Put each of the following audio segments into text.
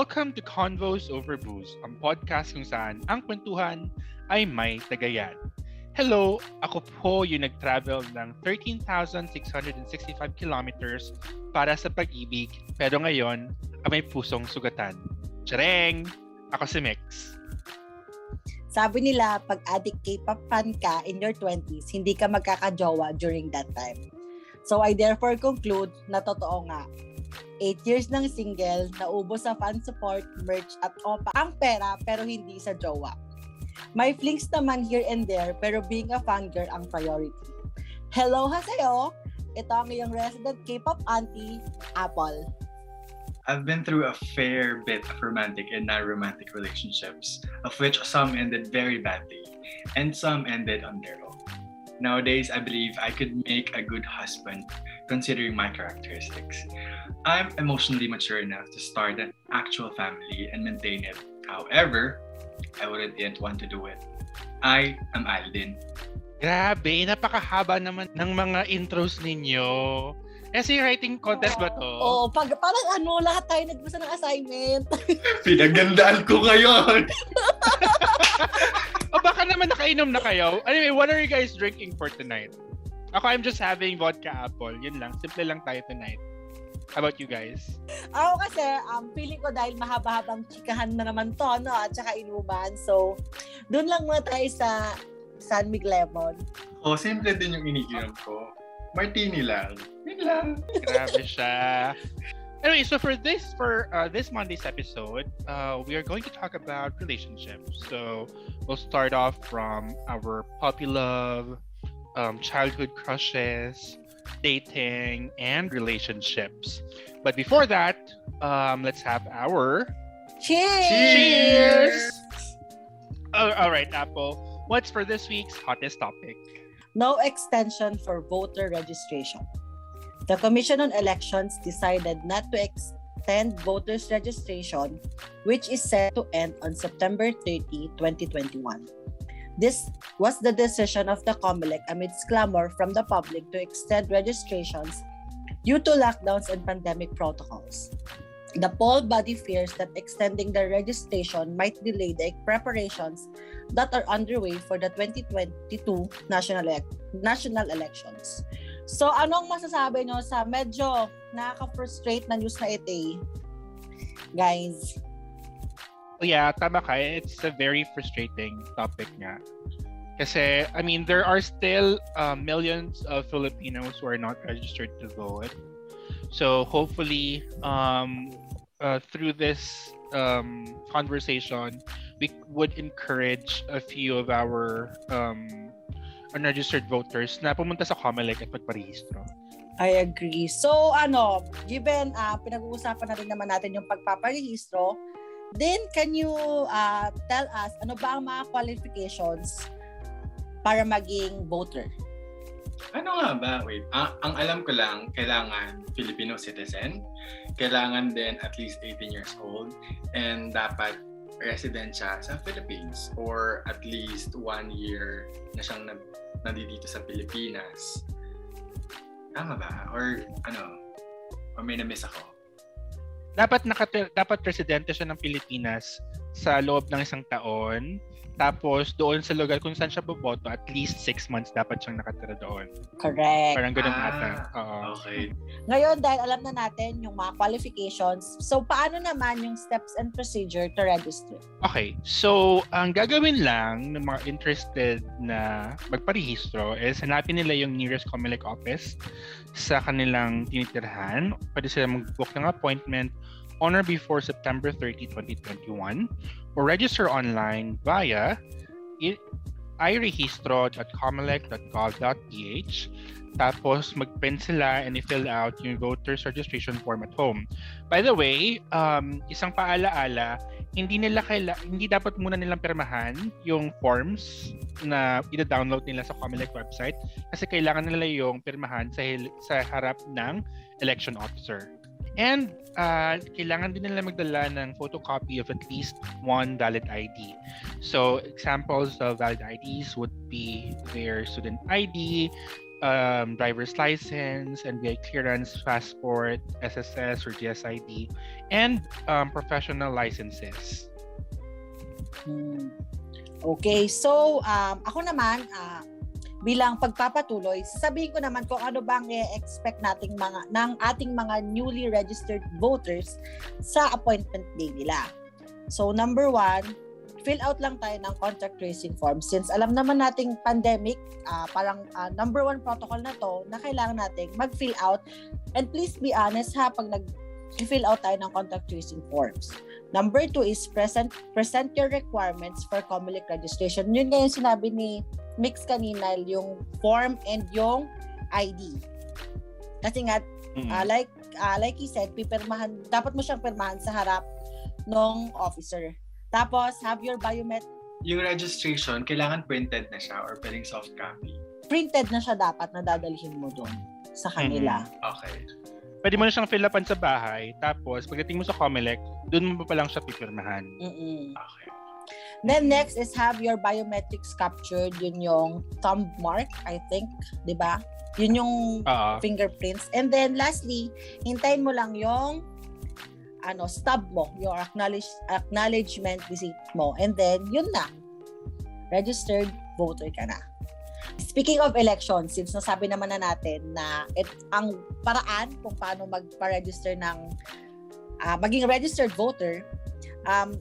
Welcome to Convos Over Booze, ang podcast kung saan ang kwentuhan ay may tagayan. Hello, ako po yung nag-travel ng 13,665 kilometers para sa pag-ibig, pero ngayon ay may pusong sugatan. Tsereng! Ako si Mix. Sabi nila, pag addict K-pop fan ka in your 20s, hindi ka magkakajowa during that time. So I therefore conclude na totoo nga. 8 years ng single, naubos sa fan support, merch at opa ang pera pero hindi sa jowa. May flings naman here and there pero being a fangirl ang priority. Hello ha sa'yo! Ito ang iyong resident K-pop auntie, Apple. I've been through a fair bit of romantic and non-romantic relationships, of which some ended very badly, and some ended on their own. Nowadays, I believe I could make a good husband considering my characteristics. I'm emotionally mature enough to start an actual family and maintain it. However, I wouldn't yet want to do it. I am Aldin. Grabe, napakahaba naman ng mga intros ninyo. Essay writing contest ba to? Oo, pag, parang ano, lahat tayo nagbasa ng assignment. Pinagandaan ko ngayon! o baka naman nakainom na kayo. Anyway, what are you guys drinking for tonight? Ako, I'm just having vodka apple. Yun lang. Simple lang tayo tonight. How about you guys? Ako kasi, um, feeling ko dahil mahaba-habang chikahan na naman to, no? At saka inuman. So, doon lang muna tayo sa San Mig Lemon. Oh, simple din yung iniinom ko. Martini lang. Yun lang. Grabe siya. Anyway, so for this for uh, this Monday's episode, uh, we are going to talk about relationships. So we'll start off from our puppy love, um, childhood crushes, dating, and relationships. But before that, um, let's have our Cheers! Cheers! Oh, all right, Apple. What's for this week's hottest topic? No extension for voter registration. The Commission on Elections decided not to extend voters registration, which is set to end on September 30, 2021. This was the decision of the COMELEC amidst clamor from the public to extend registrations due to lockdowns and pandemic protocols. The poll body fears that extending the registration might delay the preparations that are underway for the 2022 national national elections. So anong masasabi nyo sa medyo nakaka-frustrate na news na ito eh? Guys. Oh, yeah, tama ka. It's a very frustrating topic nga. Kasi, I mean, there are still uh, millions of Filipinos who are not registered to vote. So, hopefully, um, uh, through this um, conversation, we would encourage a few of our um, unregistered voters na pumunta sa COMELEC at magparehistro. I agree. So, ano, given uh, pinag-uusapan na rin naman natin yung pagpaparehistro, then can you uh, tell us ano ba ang mga qualifications para maging voter? Ano nga ba? Wait, ah, ang alam ko lang, kailangan Filipino citizen, kailangan din at least 18 years old, and dapat resident siya sa Philippines or at least one year na siyang na, nandito sa Pilipinas. Tama ba? Or ano? Or may na-miss ako? Dapat nakati- dapat residente siya ng Pilipinas sa loob ng isang taon. Tapos doon sa lugar kung saan siya boboto, at least six months dapat siyang nakatira doon. Correct. Parang ganun Ah, ata. Oo. Okay. Ngayon, dahil alam na natin yung mga qualifications, so paano naman yung steps and procedure to register? Okay, so ang gagawin lang ng mga interested na magparehistro is hanapin nila yung nearest COMELEC office sa kanilang tinitirhan. Pwede sila mag-book ng appointment on or before September 30, 2021 or register online via irehistro.comelec.gov.ph tapos mag-print sila and i-fill out yung voter's registration form at home. By the way, um, isang paalaala, hindi nila kaila, hindi dapat muna nilang pirmahan yung forms na ida-download nila sa Comelec website kasi kailangan nila yung pirmahan sa sa harap ng election officer. And uh, kailangan din nila magdala ng photocopy of at least one valid ID. So examples of valid IDs would be their student ID, um, driver's license, NBI clearance, passport, SSS or GSID, and um, professional licenses. Hmm. Okay, so um, ako naman, uh, bilang pagpapatuloy, sasabihin ko naman kung ano bang i-expect nating mga ng ating mga newly registered voters sa appointment day nila. So number one, fill out lang tayo ng contact tracing form since alam naman nating pandemic, uh, parang uh, number one protocol na to na kailangan nating mag-fill out and please be honest ha pag nag fill out tayo ng contact tracing forms. Number two is present present your requirements for Comelec registration. Yun nga yung sinabi ni Mix kanina, yung form and yung ID. Kasi nga, mm-hmm. uh, like uh, like he said, pipirmahan, dapat mo siyang pirmahan sa harap ng officer. Tapos, have your biomet Yung registration, kailangan printed na siya or pwedeng soft copy? Printed na siya dapat na dadalhin mo doon sa kanila. Mm-hmm. Okay pwede mo na siyang fill upan sa bahay. Tapos, pagdating mo sa Comelec, doon mo pa lang siya pipirmahan. Mm-mm. Okay. Then next is have your biometrics captured. Yun yung thumb mark, I think. di ba? Yun yung uh-huh. fingerprints. And then lastly, hintayin mo lang yung ano, stub mo, your acknowledge, acknowledgement receipt mo. And then, yun na. Registered voter ka na. Speaking of elections, since nasabi naman na natin na it, ang paraan kung paano magpa-register ng uh, maging registered voter, um,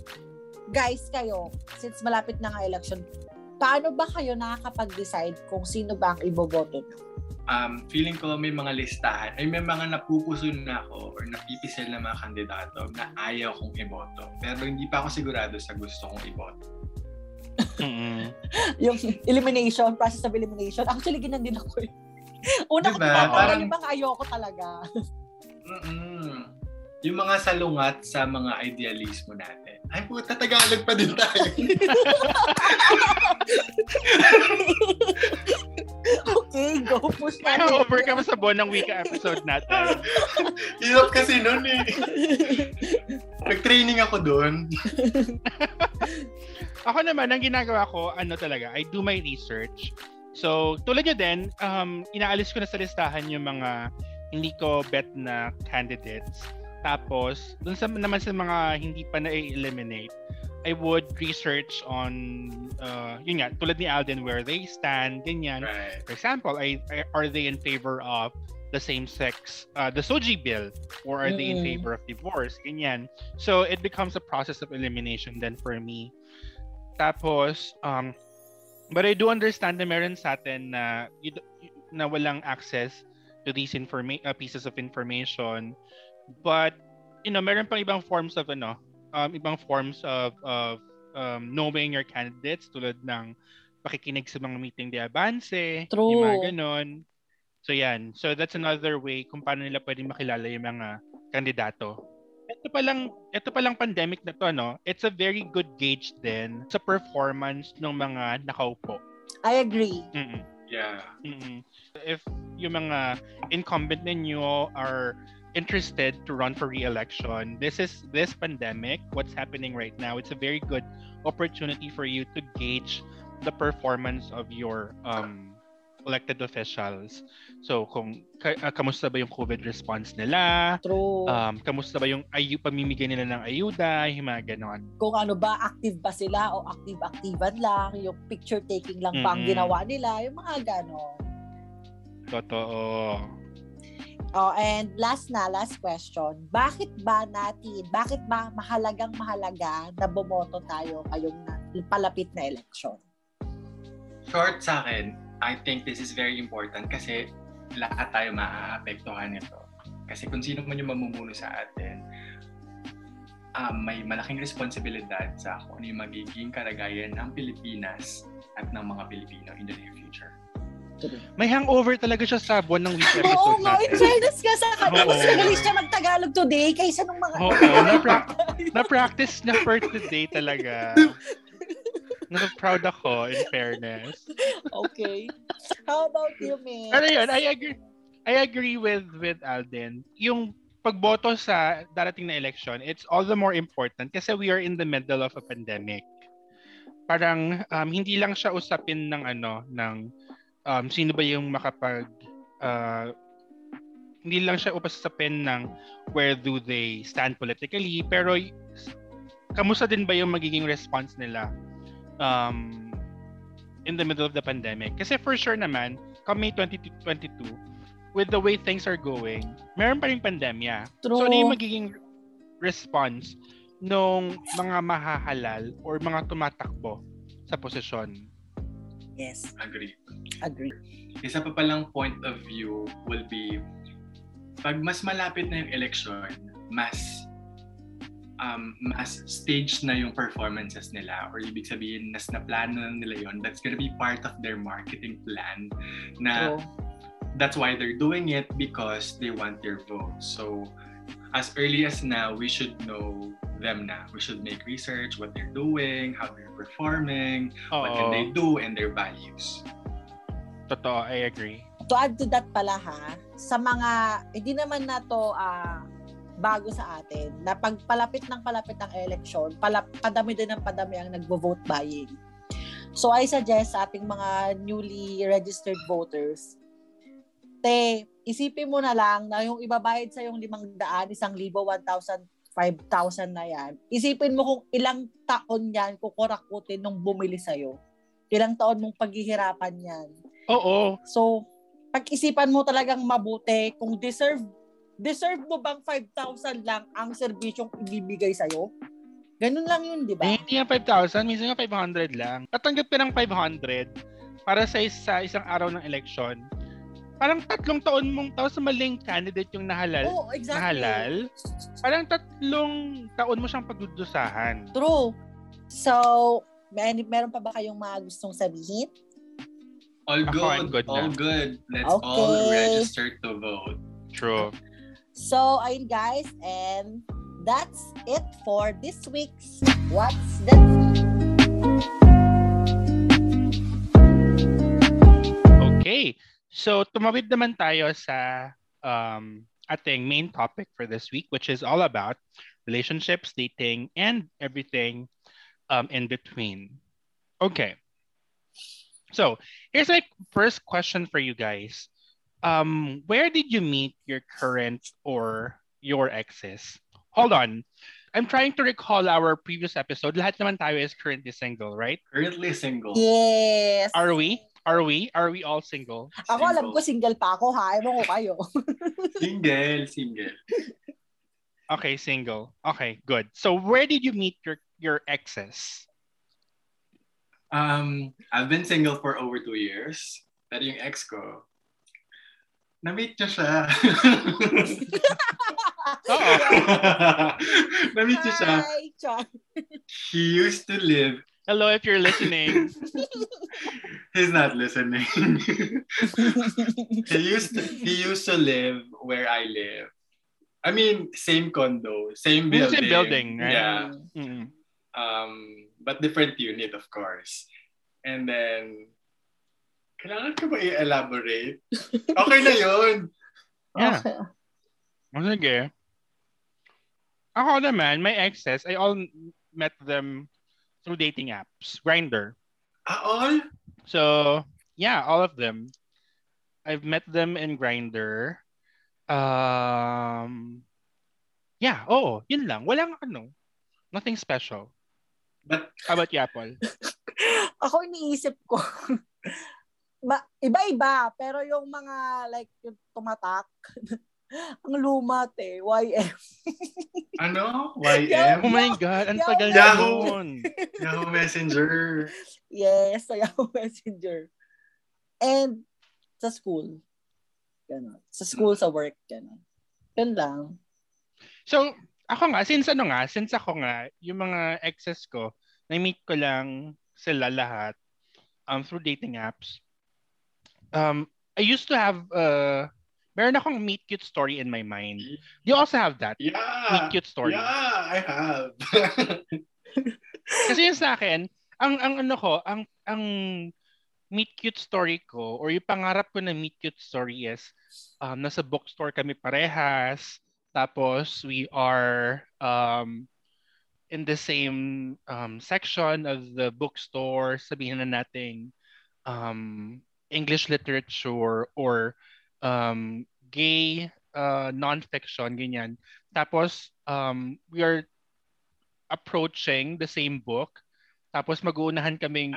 guys kayo, since malapit na nga election, paano ba kayo nakakapag-decide kung sino ba ang iboboto nyo? Um, feeling ko may mga listahan, ay may mga napupuso na ako or napipisel na mga kandidato na ayaw kong iboto. Pero hindi pa ako sigurado sa gusto kong iboto mm yung elimination, process of elimination. Actually, ginan din ako eh. Una diba? ko parang yung mga ayoko talaga. Mm-mm. Yung mga salungat sa mga idealismo natin. Ay puta, Tagalog pa din tayo. okay, go push natin. Ano, overcome sa buwan ng wika episode natin. Hirap kasi nun eh. Nag-training ako doon. Ako naman, ang ginagawa ko, ano talaga, I do my research. So, tulad nyo din, um, inaalis ko na sa listahan yung mga hindi ko bet na candidates. Tapos, dun sa, naman sa mga hindi pa na-eliminate, I would research on, uh, yun nga, tulad ni Alden, where they stand, ganyan. Right. For example, I, I, are they in favor of the same-sex, uh, the Soji bill, or are mm. they in favor of divorce, ganyan. So, it becomes a process of elimination then for me. Tapos, um, but I do understand na meron sa atin na, na walang access to these informa- uh, pieces of information. But, you know, meron pang ibang forms of, ano, um, ibang forms of, of um, knowing your candidates tulad ng pakikinig sa mga meeting de avance, True. yung mga ganon. So yan. So that's another way kung paano nila pwedeng makilala yung mga kandidato ito pa lang ito pa lang pandemic na to no it's a very good gauge din sa performance ng mga nakaupo I agree Mm-mm. yeah Mm-mm. if yung mga incumbent ninyo are interested to run for re-election this is this pandemic what's happening right now it's a very good opportunity for you to gauge the performance of your um elected officials. So, kung uh, kamusta ba yung COVID response nila? True. Um, kamusta ba yung ayu pamimigay nila ng ayuda, yung mga ganon. Kung ano ba, active ba sila o active-activan lang, yung picture taking lang mm-hmm. pang ginawa nila, yung mga ganon. Totoo. Oh, and last na, last question. Bakit ba natin, bakit ba mahalagang mahalaga na bumoto tayo ngayong palapit na election? Short sa akin, I think this is very important kasi lahat tayo maaapektuhan nito. Kasi kung sino man yung mamumuno sa atin, um, may malaking responsibilidad sa kung ano yung magiging karagayan ng Pilipinas at ng mga Pilipino in the near future. May hangover talaga siya sa buwan ng week episode Oo, natin. Oo, in fairness ka sa kanya. Mas magalis siya magtagalog today kaysa nung mga... Oo, na-pra- na-practice na for today talaga. na proud ako, in fairness. okay. How about you, Miss? Pero yun, I agree. I agree with with Alden. Yung pagboto sa darating na election, it's all the more important kasi we are in the middle of a pandemic. Parang um, hindi lang siya usapin ng ano ng um, sino ba yung makapag uh, hindi lang siya upasapin ng where do they stand politically pero kamusta din ba yung magiging response nila um, in the middle of the pandemic? Kasi for sure naman come May 2022 with the way things are going meron pa rin pandemya. True. so ano yung magiging response nung mga mahahalal or mga tumatakbo sa posisyon Yes, Agree. agree. Isa pa palang point of view will be pag mas malapit na yung election, mas um, mas stage na yung performances nila or ibig sabihin nas na plano na nila yon that's gonna be part of their marketing plan na True. that's why they're doing it because they want their vote so as early as now we should know them na we should make research what they're doing how they're performing what can Oo. they do and their values Totoo, I agree. To add to that pala ha, sa mga, hindi naman na to ah, bago sa atin, na pag palapit ng palapit ng election, pala, padami din ng padami ang nagvo-vote buying. So I suggest sa ating mga newly registered voters, te, isipin mo na lang na yung ibabayad sa yung 500, 1,000, 1,000, 5,000 na yan, isipin mo kung ilang taon yan kukurakutin nung bumili sa'yo. Ilang taon mong paghihirapan yan. Oo. So, pag-isipan mo talagang mabuti kung deserve deserve mo bang 5,000 lang ang serbisyong ibibigay sa'yo? Ganun lang yun, di ba? Eh, hindi nga 5,000, minsan nga 500 lang. Tatanggap ka ng 500 para sa isa, isang araw ng election. Parang tatlong taon mong tapos maling candidate yung nahalal. Oo, exactly. Nahalal. Parang tatlong taon mo siyang pagdudusahan. True. So, may, meron pa ba kayong mga gustong sabihin? all good, good all na. good let's all Okay. register to vote True. So, ayun guys, and that's it for this week's What's the Okay. So, tumawid naman tayo sa um, ating main topic for this week, which is all about relationships, dating, and everything um, in between. Okay. So, here's my first question for you guys. Um, where did you meet your current or your exes? Hold on. I'm trying to recall our previous episode. Lahat naman tayo is currently single, right? currently single Yes. Are we? Are we? Are we all single? Ako alam ko single pa ako ha. Ewan ko kayo. single single Okay, single. Okay, good. So where did you meet your your exes? um I've been single for over two years pero yung ex ko na-meet niya siya Oo. na-meet niya siya Hi, Char. he used to live Hello, if you're listening. he's not listening he used to he used to live where I live. I mean, same condo, same building. same building, right? Yeah. Mm. Um, but different unit, of course. And then, kailangan ko ba i-elaborate? Okay na yun. Yeah. Okay. Oh, sige. Ako naman, my exes, I all met them through dating apps. Grinder. Ah, all? So, yeah, all of them. I've met them in Grinder. Um, yeah, oh, yun lang. Walang ano. Nothing special. But, How about you, Apple? ako iniisip ko, ma- iba-iba, pero yung mga like yung tumatak, ang lumat eh, YM. ano? Oh YM? my God, ang tagal Yahoo! nun. Yahoo Messenger. Yes, sa Yahoo Messenger. And sa school. Ganon. Sa school, sa work. Ganon. Yun lang. So, ako nga, since ano nga, since ako nga, yung mga exes ko, na-meet ko lang sila lahat um, through dating apps. Um, I used to have, uh, meron akong meet cute story in my mind. Do you also have that? Meet Yeah. cute story. Yeah, I have. Kasi yun sa akin, ang, ang ano ko, ang, ang meet cute story ko, or yung pangarap ko na meet cute story is, um, nasa bookstore kami parehas, tapos we are um, in the same um, section of the bookstore, sabihin na nating um, English literature or um, gay uh, non-fiction, ganyan. Tapos, um, we are approaching the same book. Tapos mag-uunahan kaming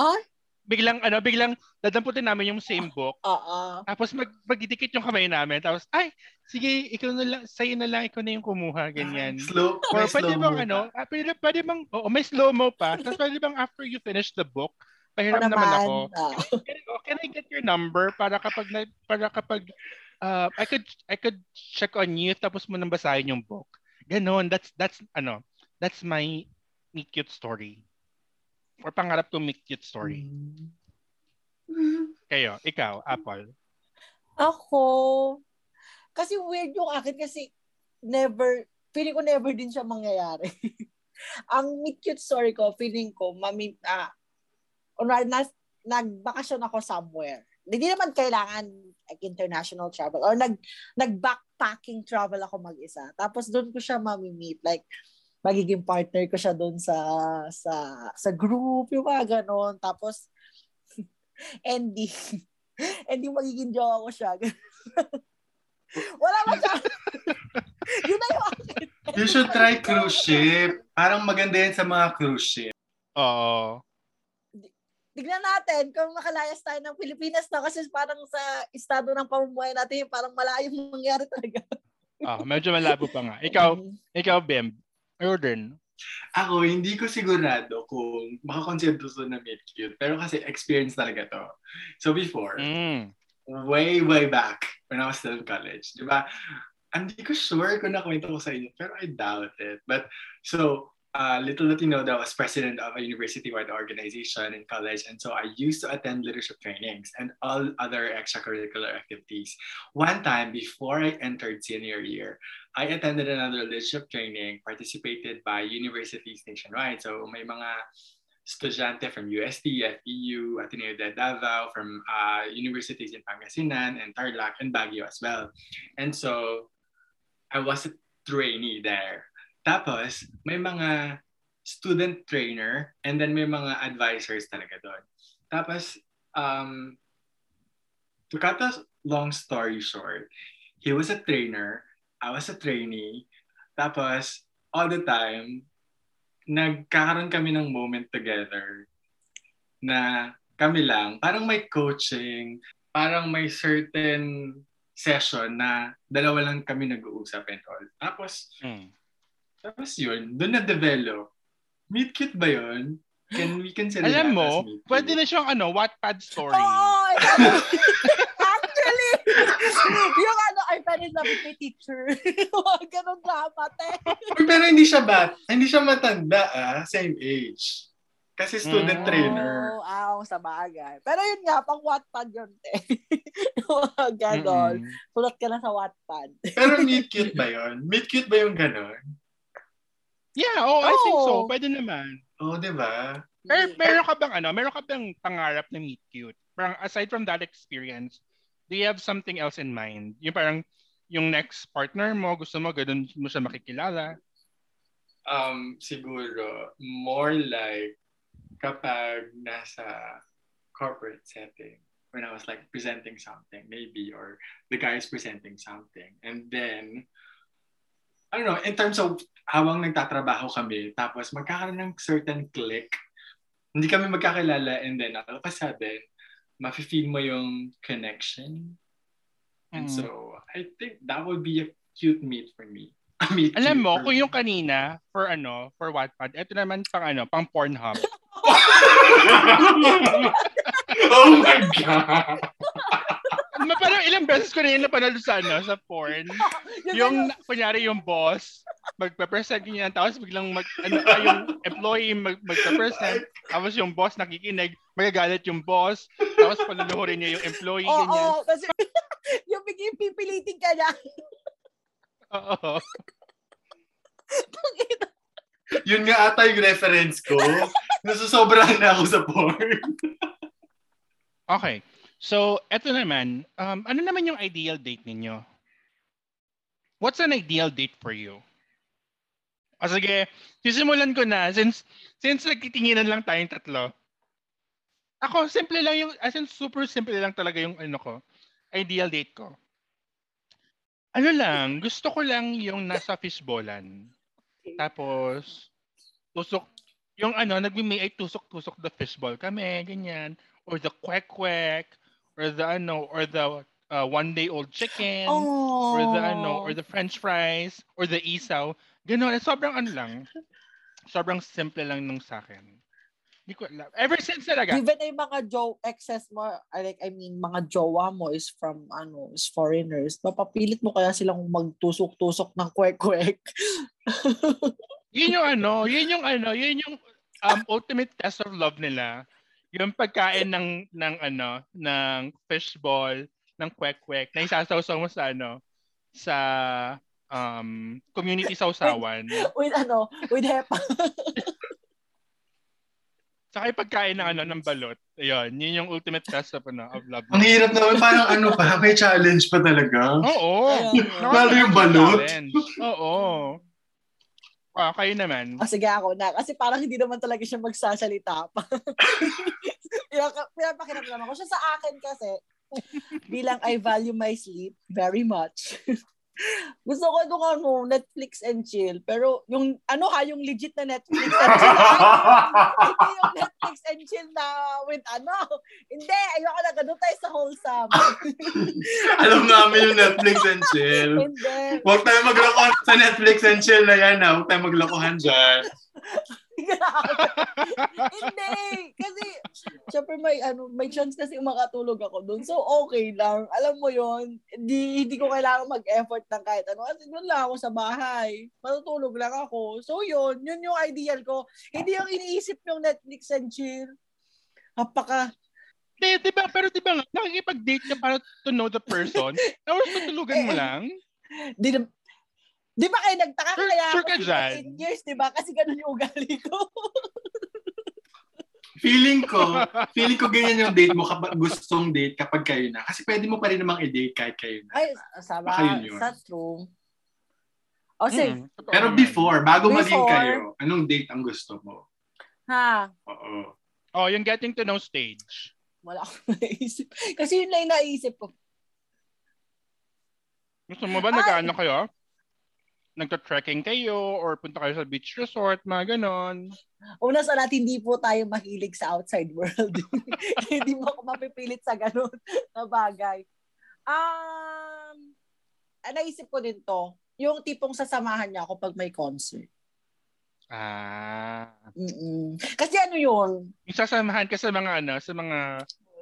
Ay, biglang ano, biglang dadamputin namin yung same book. oo. Tapos mag magdidikit yung kamay namin. Tapos ay, sige, ikaw na lang, sa'yo na lang, ikaw na yung kumuha, ganyan. Slow, Or may pwede slow bang mo ano, pa. ah, pwede, pwede bang, oo, may slow-mo pa. Tapos pwede bang after you finish the book, pahiram Ako naman ako. ah. Can, I- oh, can I get your number para kapag na, para kapag uh, I could I could check on you tapos mo nang basahin yung book. Ganon, that's that's ano, that's my meet cute story. Or pangarap kong meet cute story. Mm. Kayo, ikaw, Apple. Ako, kasi weird yung akin kasi never, feeling ko never din siya mangyayari. Ang meet cute story ko, feeling ko, mami, ah, kunwari, nas, nagbakasyon ako somewhere. Hindi naman kailangan like, international travel or nag nag-backpacking travel ako mag-isa. Tapos doon ko siya mami-meet. Like, magiging partner ko siya doon sa sa sa group, yung mga ganon. Tapos, ending, ending magiging jowa ko siya. Wala ba siya? Yun na yung akin. You should try cruise ship. Parang maganda yan sa mga cruise ship. Oo. Tignan natin kung makalayas tayo ng Pilipinas na kasi parang sa estado ng pamumuhay natin, parang malayong mangyari talaga. Ah, medyo malabo pa nga. Ikaw, ikaw, Bim. Jordan. Ako, hindi ko sigurado kung makakonsider to na meet cute. Pero kasi experience talaga to. So before, Mm. way, way back when I was still in college, di ba? Hindi ko sure kung nakwento ko sa inyo, pero I doubt it. But, so, uh, little know that was president of a university-wide organization in college, and so I used to attend leadership trainings and all other extracurricular activities. One time, before I entered senior year, I attended another leadership training participated by universities nationwide. So, may mga estudyante from UST, FEU, Ateneo de Davao, from uh, universities in Pangasinan and Tarlac and Baguio as well. And so, I was a trainee there. Tapos, may mga student trainer and then may mga advisors talaga doon. Tapos, um, to cut a long story short, he was a trainer, I was a trainee, tapos, all the time, nagkakaroon kami ng moment together na kami lang, parang may coaching, parang may certain session na dalawa lang kami nag-uusap and all. Tapos, Mm. Tapos yun, doon na-develop. Meet cute ba yun? Can we consider Alam that mo, pwede na siyang ano, Wattpad story. Ikaw- Actually, yung ano, I fell in love with my teacher. Ganun drama, te. Pero hindi siya bat, hindi siya matanda ah, same age. Kasi student Mm. trainer. Oo, aw, sa bagay. Pero yun nga, pang Wattpad yun, te. Ganon. Mm-mm. Sulat ka na sa Wattpad. Pero meet cute ba yun? Meet cute ba yung ganon? Yeah, oh, I think so. Oo. Pwede naman. Oo, di ba? Pero meron ka bang ano, meron ka bang pangarap na meet cute? Parang aside from that experience, do you have something else in mind? Yung parang yung next partner mo, gusto mo ganun mo siya makikilala? Um, siguro, more like kapag nasa corporate setting, when I was like presenting something, maybe, or the guy is presenting something. And then, I don't know, in terms of habang nagtatrabaho kami, tapos magkakaroon ng certain click, hindi kami magkakilala, and then all of a sudden, mafe-feel mo yung connection. And Mm. so, I think that would be a cute meet for me. A meet Alam mo, kung yung kanina, for ano, for Wattpad, ito naman pang ano, pang Pornhub. oh my God! Ma, parang ilang beses ko na yun napanood sa ano, sa porn. Yung, kunyari yung boss, magpe-present ganyan, tapos biglang mag, ano, ah, yung employee mag, magpe-present, tapos yung boss nakikinig, magagalit yung boss, tapos paluluhurin niya yung employee, Oo, ganyan. kasi yung bigay pipilitin ka na. Oo. Yun nga ata yung reference ko. Nasusobrahan na ako sa porn. Okay. So, eto naman, um, ano naman yung ideal date ninyo? What's an ideal date for you? O sige, sisimulan ko na since since nagtitinginan lang tayong tatlo. Ako, simple lang yung, as in super simple lang talaga yung ano ko, ideal date ko. Ano lang, gusto ko lang yung nasa fishbowlan. Tapos, tusok, yung ano, nagmi ay tusok-tusok the fishball kami, ganyan. Or the kwek-kwek, or the ano, or the uh, one day old chicken, Oh. or the ano, or the french fries, or the isaw. Ganun, eh, sobrang ano lang. Sobrang simple lang nung sa akin. Hindi ko alam. Ever since talaga. Even ay mga jo excess mo, I like, I mean, mga jowa mo is from, ano, is foreigners. Mapapilit mo kaya silang magtusok-tusok ng kwek-kwek. Yun yung ano, yun yung ano, yun yung um, ultimate test of love nila. Yung pagkain ng ng ano, ng fishball, ng kwek-kwek, na isasawsaw mo sa ano, sa um, community sausawan. with, ano, with hepa. Saka yung pagkain ng ano, ng balot. Ayun, yun yung ultimate test of, ano, of love. Ang hirap naman, parang ano pa, may challenge pa talaga. Oo. Lalo yung balot. Oo. Ah, kayo naman. Ah, sige ako na. Kasi parang hindi naman talaga siya magsasalita pa. Pinapakiramdaman ko. Siya sa akin kasi, bilang I value my sleep very much. Gusto ko nung ano, Netflix and chill. Pero yung, ano ha, yung legit na Netflix and chill. Hindi yung Netflix and chill na with ano. Hindi, ayoko na ganun tayo sa wholesome. Alam namin yung Netflix and chill. Hindi. Huwag tayo maglokohan sa Netflix and chill na yan ha. Huwag tayo maglokohan dyan. Hindi. Kasi, syempre may, ano, may chance kasi makatulog ako doon. So, okay lang. Alam mo yon hindi, hindi ko kailangan mag-effort ng kahit ano. Kasi doon lang ako sa bahay. Matutulog lang ako. So, yun. Yun yung ideal ko. Hindi yung iniisip yung Netflix and chill. Napaka, Di, di ba, pero di ba nga, nakikipag-date ka para to know the person? Tapos matulugan mo lang? di, di ba kayo nagtaka Sure- kaya sure ako ka dyan. years, di ba? Kasi ganun yung ugali ko. Feeling ko, feeling ko ganyan yung date mo kapag gustong date kapag kayo na. Kasi pwede mo pa rin namang i-date kahit kayo na. Ay, sama. Baka yun yun. Sa true. O, sige. Mm, totoo Pero before, bago maging Before. kayo, anong date ang gusto mo? Ha? Oo. Oh, yung getting to know stage. Wala akong naisip. Kasi yun lang yung naisip ko. Gusto mo ba Ay! nag-ano kayo? Nagka-trekking kayo or punta kayo sa beach resort, mga ganon. Una sa lahat, hindi po tayo mahilig sa outside world. hindi mo ako mapipilit sa ganun na bagay. Um, ah, naisip ko din to. Yung tipong sasamahan niya ako pag may concert. Ah. Mm-mm. Kasi ano yun? Yung sasamahan ka sa mga ano, sa mga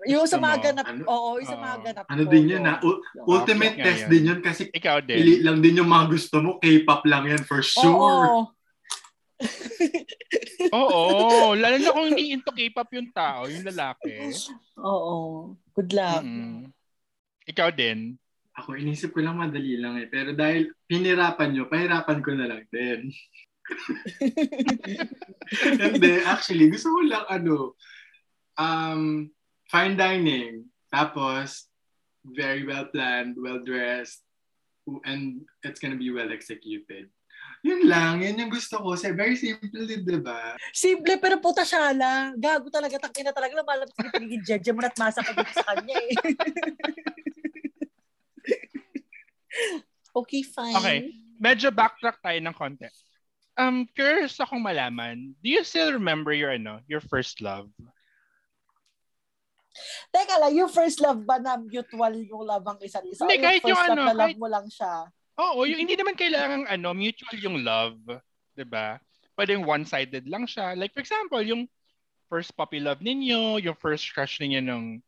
Yung sa mga mo? ganap, Ano? oo, yung sa mga ganap Ano ko, din yun ha? yun. U- ultimate Okay, test yan. din yun kasi ikaw din. pili lang din yung mga gusto mo. K-pop lang yan for sure. Oo. Oo, lalo na kung hindi into K-pop yung tao, yung lalaki. Oo. Good luck. Mm-mm. Ikaw din. Ako, inisip ko lang madali lang eh. Pero dahil pinirapan nyo, pahirapan ko na lang din. Hindi, actually, gusto ko lang ano, um, fine dining. Tapos, very well planned, well dressed, and it's gonna be well executed. Yun lang, yun yung gusto ko. Kasi very simple din, di ba? Simple pero puta siya lang. Gago talaga. Tangina talaga. Lumalabas sa pinigin Jeje mo at masa ka sa kanya eh. okay, fine. Okay. Medyo backtrack tayo ng konti. Um, curious akong malaman, do you still remember your ano, your first love? Teka lang, yung first love ba na mutual yung love ang isa't isa? Hindi, kahit first yung love ano, na love kahit- mo lang siya? Oo, yung hindi naman kailangan ano, mutual yung love, 'di ba? Pwedeng one-sided lang siya. Like for example, yung first puppy love ninyo, yung first crush ninyo nung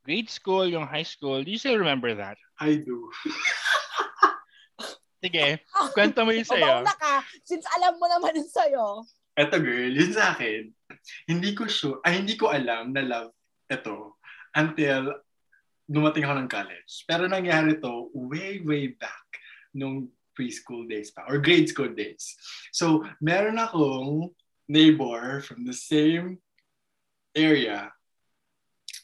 grade school, yung high school, do you still remember that? I do. Sige, kwento mo yung O sa'yo. bauna ka, since alam mo naman yun sa'yo. Eto girl, yun sa akin. Hindi ko sure, ay hindi ko alam na love ito until dumating ako ng college. Pero nangyari to way, way back nung preschool days pa or grade school days. So, meron akong neighbor from the same area.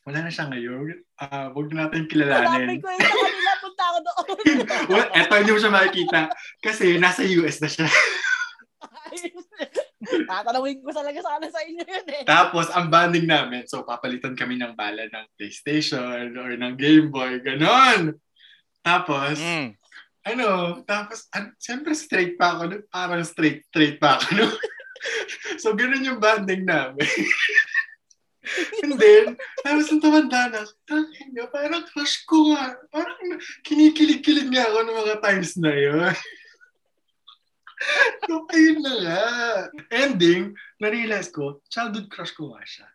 Wala na siya ngayon. Ah, huwag natin kilalanin. ko yun sa kanila, punta ako doon. well, eto hindi mo siya makikita kasi nasa US na siya. Tatanungin ko talaga sana sa inyo yun eh. Tapos, ang banding namin, so papalitan kami ng bala ng PlayStation or ng Game Boy, ganon. Tapos, Mm. ano, tapos, an- siyempre straight pa ako, nun, parang straight, straight pa ako. nun. so, ganun yung banding namin. And then, tapos nung tumanda na, tangin nga, parang crush ko nga. Parang kinikilig-kilig nga ako ng mga times na yun. so, ayun na nga. Ending, na-realize ko, childhood crush ko nga siya.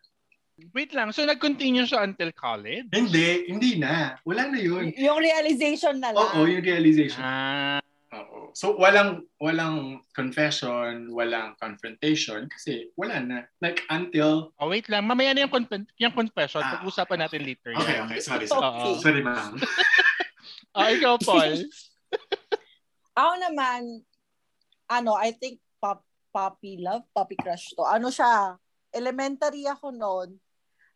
Wait lang, so nag-continue siya until college? Hindi, hindi na. Wala na yun. Y- yung realization na lang. Oo, yung realization. Ah, Oo. So, walang walang confession, walang confrontation kasi wala na. Like, until... oh, wait lang, mamaya na yung, conf- yung confession. Ah. Pag-usapan natin later. yan. Okay, okay. Sorry, sorry. Okay. Sorry, ma'am. Ah, ikaw, Paul. Ako naman, ano, I think pop, puppy love, puppy crush to. Ano siya, elementary ako noon.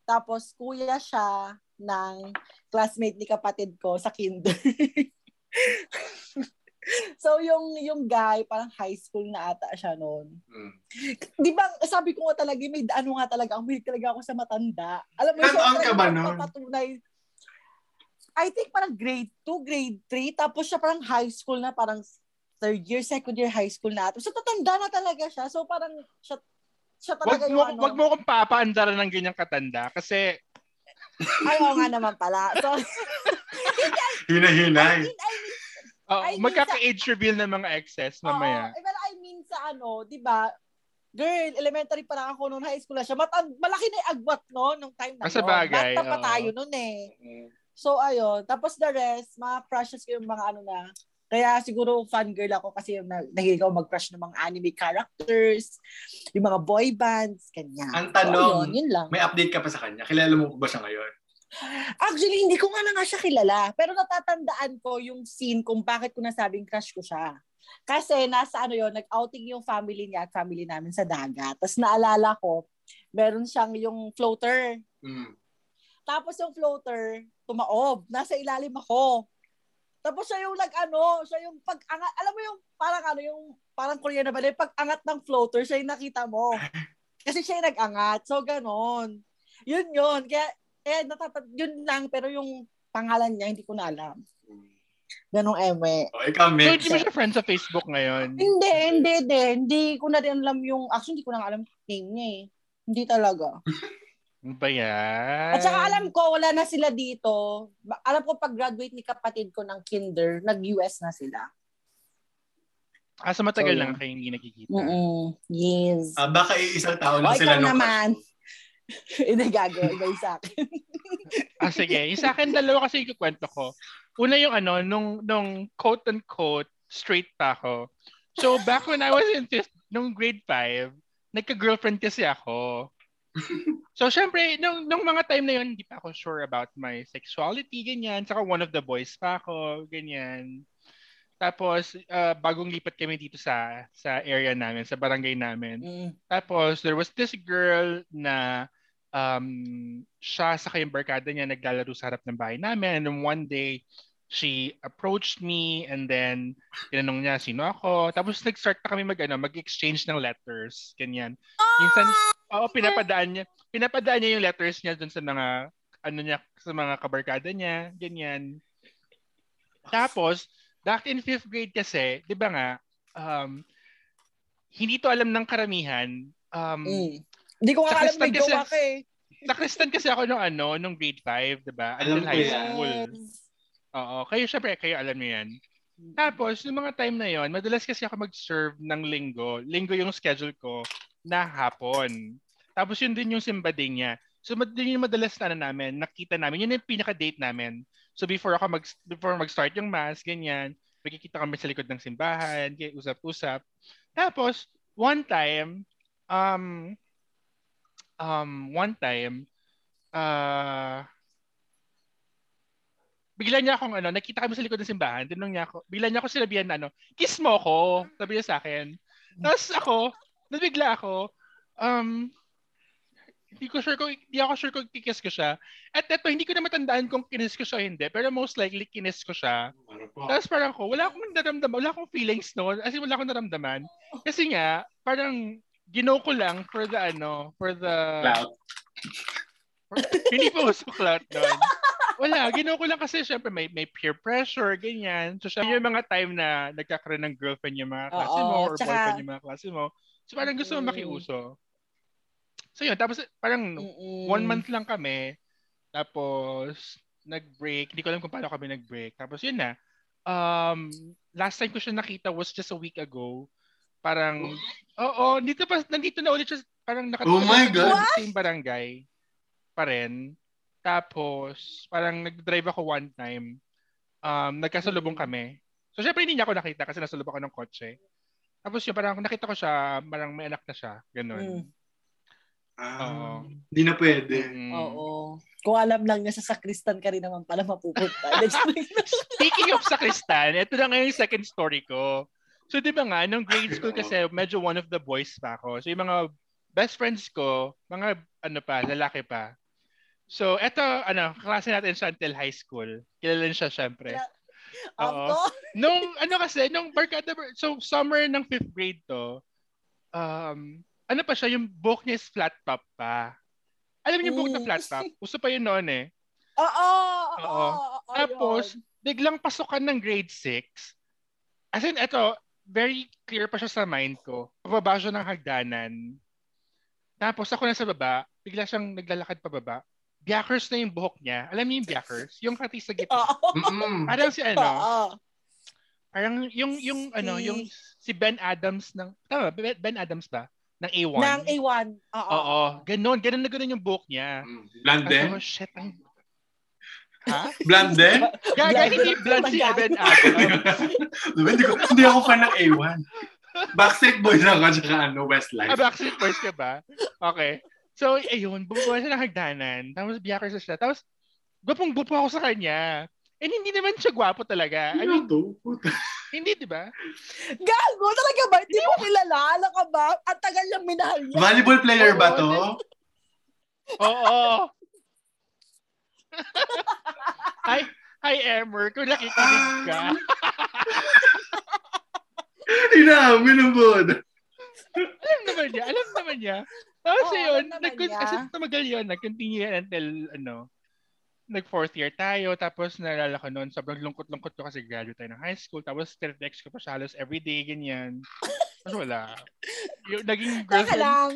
Tapos kuya siya ng classmate ni kapatid ko sa kinder. so yung yung guy parang high school na ata siya noon. Mm. Di ba sabi ko nga talaga may ano nga talaga ang weird talaga ako sa matanda. Alam mo taon ka ba papatunay. I think parang grade 2, grade 3 tapos siya parang high school na parang third year, second year high school na. So tatanda na talaga siya. So parang siya siya Wag talaga mo, yung ano. wag mo kong papaandaran ng ganyang katanda kasi Ayaw nga naman pala. So, Hinahinay. I mean, I mean, oh, Ay, magkaka-age reveal ng mga exes mamaya. Oo, eh, pero I mean sa ano, 'di ba? Girl, elementary pa lang ako noon, high school na siya. Matan- malaki na yung agwat no nung time na Ah, sa bagay, Bata pa tayo noon eh. So ayun, tapos the rest, mga crushes ko yung mga ano na. Kaya siguro fangirl ako kasi yung na- nahilig ako mag-crush ng mga anime characters, yung mga boy bands, kanya. Ang tanong, so, ayun, yun lang. May update ka pa sa kanya? Kilala mo ba siya ngayon? Actually, hindi ko nga na nga siya kilala. Pero natatandaan ko yung scene kung bakit ko nasabing crush ko siya. Kasi nasa ano yon nag-outing yung family niya at family namin sa dagat. Tapos naalala ko, meron siyang yung floater. Mm. Tapos yung floater, tumaob. Nasa ilalim ako. Tapos siya yung nag-ano, siya yung pag-angat, alam mo yung parang ano, yung parang Korean na ba, yung pag-angat ng floater, siya yung nakita mo. Kasi siya yung nag-angat. So, ganon. Yun yun. Kaya, eh, natatag, yun lang, pero yung pangalan niya, hindi ko na alam. Ganong eme. O, ikaw, So, Mitch. hindi mo siya friend sa Facebook ngayon? Hindi, hindi din. Hindi ko na din alam yung, actually, hindi ko na alam yung name niya eh. Hindi talaga. Ano ba yan? At saka alam ko, wala na sila dito. Ba- Alam ko pag-graduate ni kapatid ko ng kinder, nag-US na sila. Ah, so matagal So, lang kayo hindi nakikita. Mm Yes. Ah, baka iisang taon na sila ikaw nung naman. Hindi gago, iba yung sa akin. Ah, sige. Yung sa akin, dalawa kasi yung kwento ko. Una yung ano, nung, nung quote-unquote, straight pa ako. So, back when I was in fifth, nung grade 5, nagka-girlfriend kasi ako. So, syempre, nung, nung mga time na yun, hindi pa ako sure about my sexuality, ganyan. Saka one of the boys pa ako, ganyan. Tapos, ah, bagong lipat kami dito sa sa area namin, sa barangay namin. Mm. Tapos, there was this girl na um, siya sa kayong barkada niya naglalaro sa harap ng bahay namin. And one day, she approached me and then tinanong niya sino ako. Tapos nag-start na kami mag, ano, mag-exchange ng letters. Ganyan. Minsan, oo, pinapadaan niya, pinapadaan niya yung letters niya dun sa mga, ano niya, sa mga kabarkada niya. Ganyan. Tapos, back in fifth grade kasi, di ba nga, um, hindi to alam ng karamihan. Um, Mm. Hindi ko nga alam may gawa ka eh. Nakristan kasi ako nung ano, nung grade 5, 'di ba? Until high school. Oo, kayo syempre, kayo alam niyo 'yan. Tapos, yung mga time na 'yon, madalas kasi ako mag-serve ng linggo. Linggo yung schedule ko na hapon. Tapos yun din yung simba day niya. So, mad- yun yung madalas na ano namin, nakita namin. Yun yung pinaka-date namin. So, before ako mag before mag-start yung mass, ganyan, magkikita kami sa likod ng simbahan, kaya usap-usap. Tapos, one time, um, um, one time, ah, bigla niya akong ano, nakita kami sa likod ng simbahan, tinanong niya ako, bigla niya ako sinabihan na ano, kiss mo ko, sabi niya sa akin. Tapos ako, nabigla ako, um, hindi ko sure kung, hindi ako sure kung kikiss ko siya. At eto, hindi ko na matandaan kung kinis ko siya o hindi, pero most likely kinis ko siya. Ano po? Tapos parang ko, wala akong naramdaman, wala akong feelings noon, as in wala akong naramdaman. Kasi nga, parang ginaw ko lang for the ano, for the... Clout. Hindi pa uso clout nun. Wala, ginawa ko lang kasi syempre may, may peer pressure, ganyan. So syempre yung mga time na nagkakaroon ng girlfriend yung mga klase Oo, mo or tsaka- boyfriend yung mga klase mo. So parang gusto mo Mm. makiuso. So yun, tapos parang Mm-mm. one month lang kami. Tapos nag-break. Hindi ko alam kung paano kami nag-break. Tapos yun na. Um, last time ko siya nakita was just a week ago. Parang, oo, dito pa, nandito na ulit siya. Parang Oh nakatulog my God. sa same barangay pa rin. Tapos, parang nag-drive ako one time. Um, nagkasalubong kami. So, syempre hindi niya ako nakita kasi nasa loob ako ng kotse. Tapos yun, parang nakita ko siya, parang may anak na siya. Ganun. Mm. Ah. Hindi na pwede. Mm. Oo. Kung alam lang niya sa sakristan ka rin naman pala mapupunta. Speaking of sakristan, ito na ngayon yung second story ko. So, di ba nga, nung grade school kasi, medyo one of the boys pa ako. So, yung mga best friends ko, mga ano pa, lalaki pa. So, eto, ano, klase natin siya until high school. Kilala siya, syempre. Oo. Nung, ano kasi, nung barkada, so, summer ng fifth grade to, um, ano pa siya, yung book niya is flat top pa. Alam niyo yung book na flat top? Uso pa yun noon eh. Oo. Oo. Oo. Tapos, biglang pasukan ng grade 6. As in, eto, very clear pa siya sa mind ko. Pababa siya ng hagdanan. Tapos ako nasa baba, bigla siyang naglalakad pababa. Biakers na yung buhok niya. Alam niyo yung biakers? Yung kati sa gitna. Mm-mm. Parang si ano, Oo. parang yung, yung, ano, Si- yung si Ben Adams ng, tama, ba? Ben- Adams ba? Ng A1. Nang A1. Oo. Oo, ganun, ganun na ganun yung buhok niya. Mm. Blonde oh shit, ang... Ha? Blonde din? Gaga, Blonde. hindi blood si Blonde. Ben Adams. Hindi, ko, hindi ako fan ng A1. Backstreet Boys ako, tsaka ano, Ah, Westlife. Backstreet Boys ka ba? Okay. So, ayun, bumaba siya ng hagdanan. Tapos biyakers na siya. Tapos, gwapong gupo ako sa kanya. And hindi naman siya gwapo talaga. I Ano mean, to? Puta. hindi, di ba? Gago, talaga ba? Hindi mo kilala? Ka ba? Ang tagal niyang minahal niya. Volleyball player ba to? Oo. hi, hi, Emmer. Kung nakikinig ka. Ah. Inamin ang bod. alam naman niya. Alam naman niya. Tapos Oo, yun, nag- kasi tumagal yun. Nag-continue yan until, ano, nag fourth year tayo. Tapos naalala ko noon, sobrang lungkot-lungkot ko kasi graduate tayo ng high school. Tapos text ko pa siya halos everyday, ganyan. Tapos wala. Yung naging girlfriend. lang.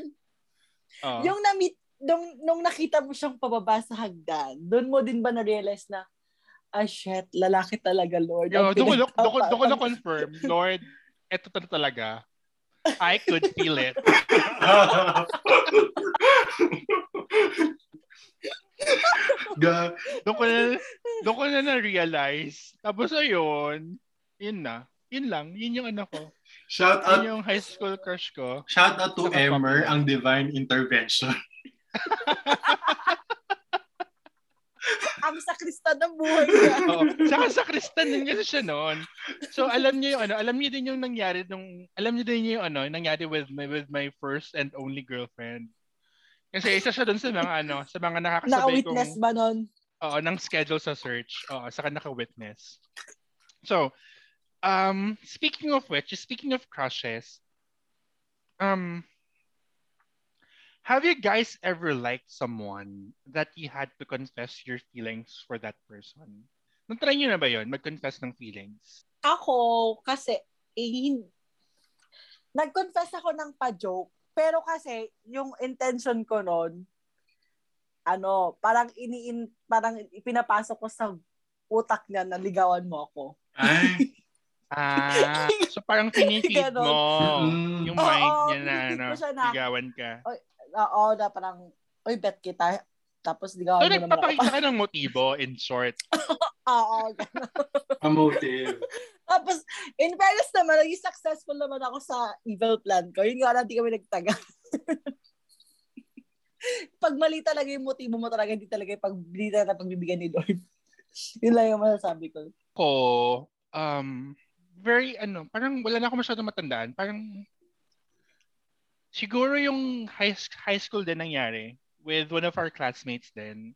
Oh. Yung na-meet, nung, nung nakita mo siyang pababa sa hagdan, doon mo din ba na-realize na, ah shit, lalaki talaga, Lord. Yo, doon ko, doon ko, doon ko na pinagpapa- confirm, Lord, eto talaga. I could feel it. Ga- Doon ko na, doon ko na na-realize. Tapos ayun, yun na. Yun lang. Yun yung ano ko. Shout out Yun yung high school crush ko. Shout out to Emmer, ang divine intervention. Ang sakristan ng buhay niya. Oo. Saka sa Kristan din kasi siya noon. So alam niyo yung ano, alam niyo din yung nangyari nung alam niyo din yung ano, nangyari with my with my first and only girlfriend. Kasi isa siya doon sa mga ano, sa mga nakakasabay kong Na-witness ba nun? Oo, ng schedule sa search. Oo, saka naka-witness. So, um, speaking of which, speaking of crushes, um, have you guys ever liked someone that you had to confess your feelings for that person? Natry nyo na ba yun? Mag-confess ng feelings? Ako, kasi, eh, nag-confess ako ng pa-joke. Pero kasi, yung intention ko nun, ano, parang iniin, parang ipinapasok ko sa utak niya na ligawan mo ako. Ay. Ah, so parang pinifeed mo Mm. yung mind niya na, ano, ligawan ka. Oo, na parang, oy, bet kita. Tapos ligawan So, mo naman ako. nagpapakita ka ng motibo, in short. Oo. A motive. Tapos, in fairness naman, naging successful naman ako sa evil plan ko. Yun nga lang, di kami nagtaga. Pag mali talaga yung motibo mo talaga, hindi talaga yung pag, hindi talaga pagbibigyan ni Lord. Yun lang yung masasabi ko. ko, um, very, ano, parang wala na ako masyadong matandaan. Parang, siguro yung high, high school din nangyari with one of our classmates din.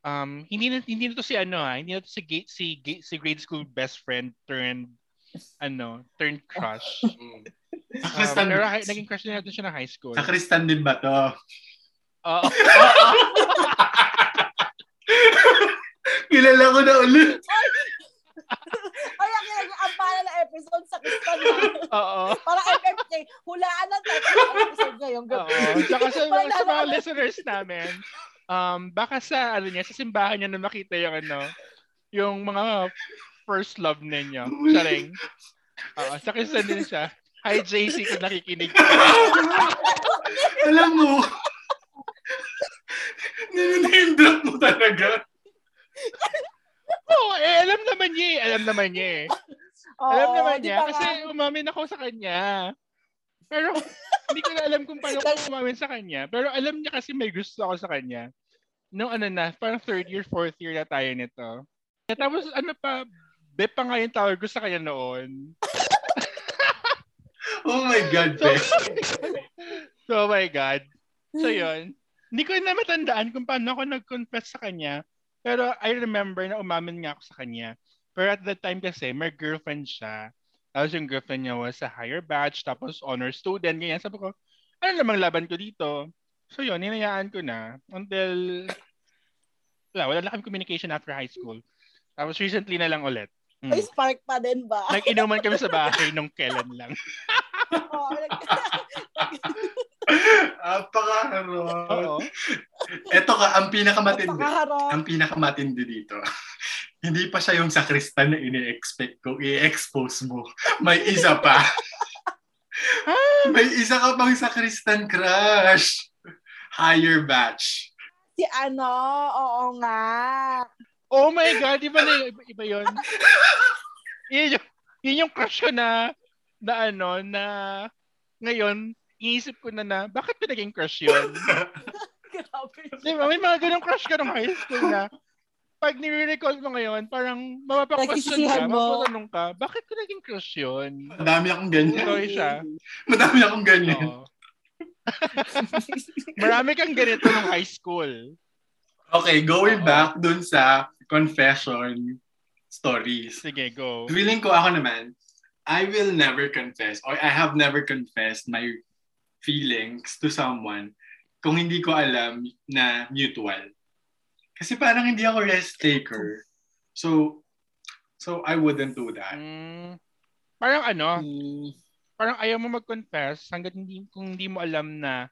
Um, hindi na, hindi na to si ano ha, hindi na to si, ga- si, ga- si grade school best friend turned, ano, turned crush. Mm. Sa Um, Kristan, pero hi- naging crush din natin siya na high school. sa Kristan din ba to? Oo. Kilala ko na ulit. Ay, ang, ang, ang pala na episode sa Kristan na. Oo. Para FFK, hulaan ng title ng episode ngayong gabi. Oo. Tsaka sa, sa mga na- listeners namin, um, baka sa, ano niya, sa simbahan niya na makita yung ano, yung mga first love ninyo. Charing. Oo. Sa Kristan din siya. Hi, JC, kung nakikinig ka. Alam mo, name drop mo talaga. Oo, eh, alam naman niya eh. Alam naman niya eh. Oo, alam naman niya. Kasi nga? umamin ako sa kanya. Pero, hindi ko na alam kung paano ko umamin sa kanya. Pero alam niya kasi may gusto ako sa kanya. Nung ano na, parang third year, fourth year na tayo nito. Eh, Tapos ano pa, Bep pa nga yung tawag ko sa kanya noon. Oh my God, So, Pe. so oh my God. So yun. Hindi ko na matandaan kung paano ako nag-confess sa kanya. Pero I remember na umamin nga ako sa kanya. Pero at that time kasi, may girlfriend siya. Tapos yung girlfriend niya was a higher batch, tapos honor student, ganyan. Sabi ko, ano namang laban ko dito? So yun, hinayaan ko na. Until, wala, wala na kami communication after high school. Tapos recently na lang ulit. Hmm. May spark pa din ba? Nag-inuman kami sa bahay nung kailan lang. Oo, Apakaharot. Oo. Ito ka, ang pinakamatindi. Ang pinakamatindi dito. Hindi pa siya yung sakristan na ini-expect ko i-expose mo. May isa pa. May isa ka pang sakristan crush. Higher batch. Si ano, oo nga. Oh my God, iba na iba, iba yun. yun, yung, yun yung crush ko na, na ano, na ngayon, iisip ko na na, bakit ko naging crush yun? Grabe. Di ba? May mga ganong crush ka nung high school na, pag nire-recall mo ngayon, parang mapapag-question ka, mapatanong ka, bakit ko naging crush yun? Madami akong ganyan. Sorry siya. Madami akong ganyan. Oo. Marami kang ganito nung high school. Okay, going back dun sa confession stories. Sige, go. Feeling ko ako naman, I will never confess or I have never confessed my feelings to someone kung hindi ko alam na mutual. Kasi parang hindi ako rest taker. So, so I wouldn't do that. Mm, parang ano, Hmm. parang ayaw mo mag-confess hanggat hindi, kung hindi mo alam na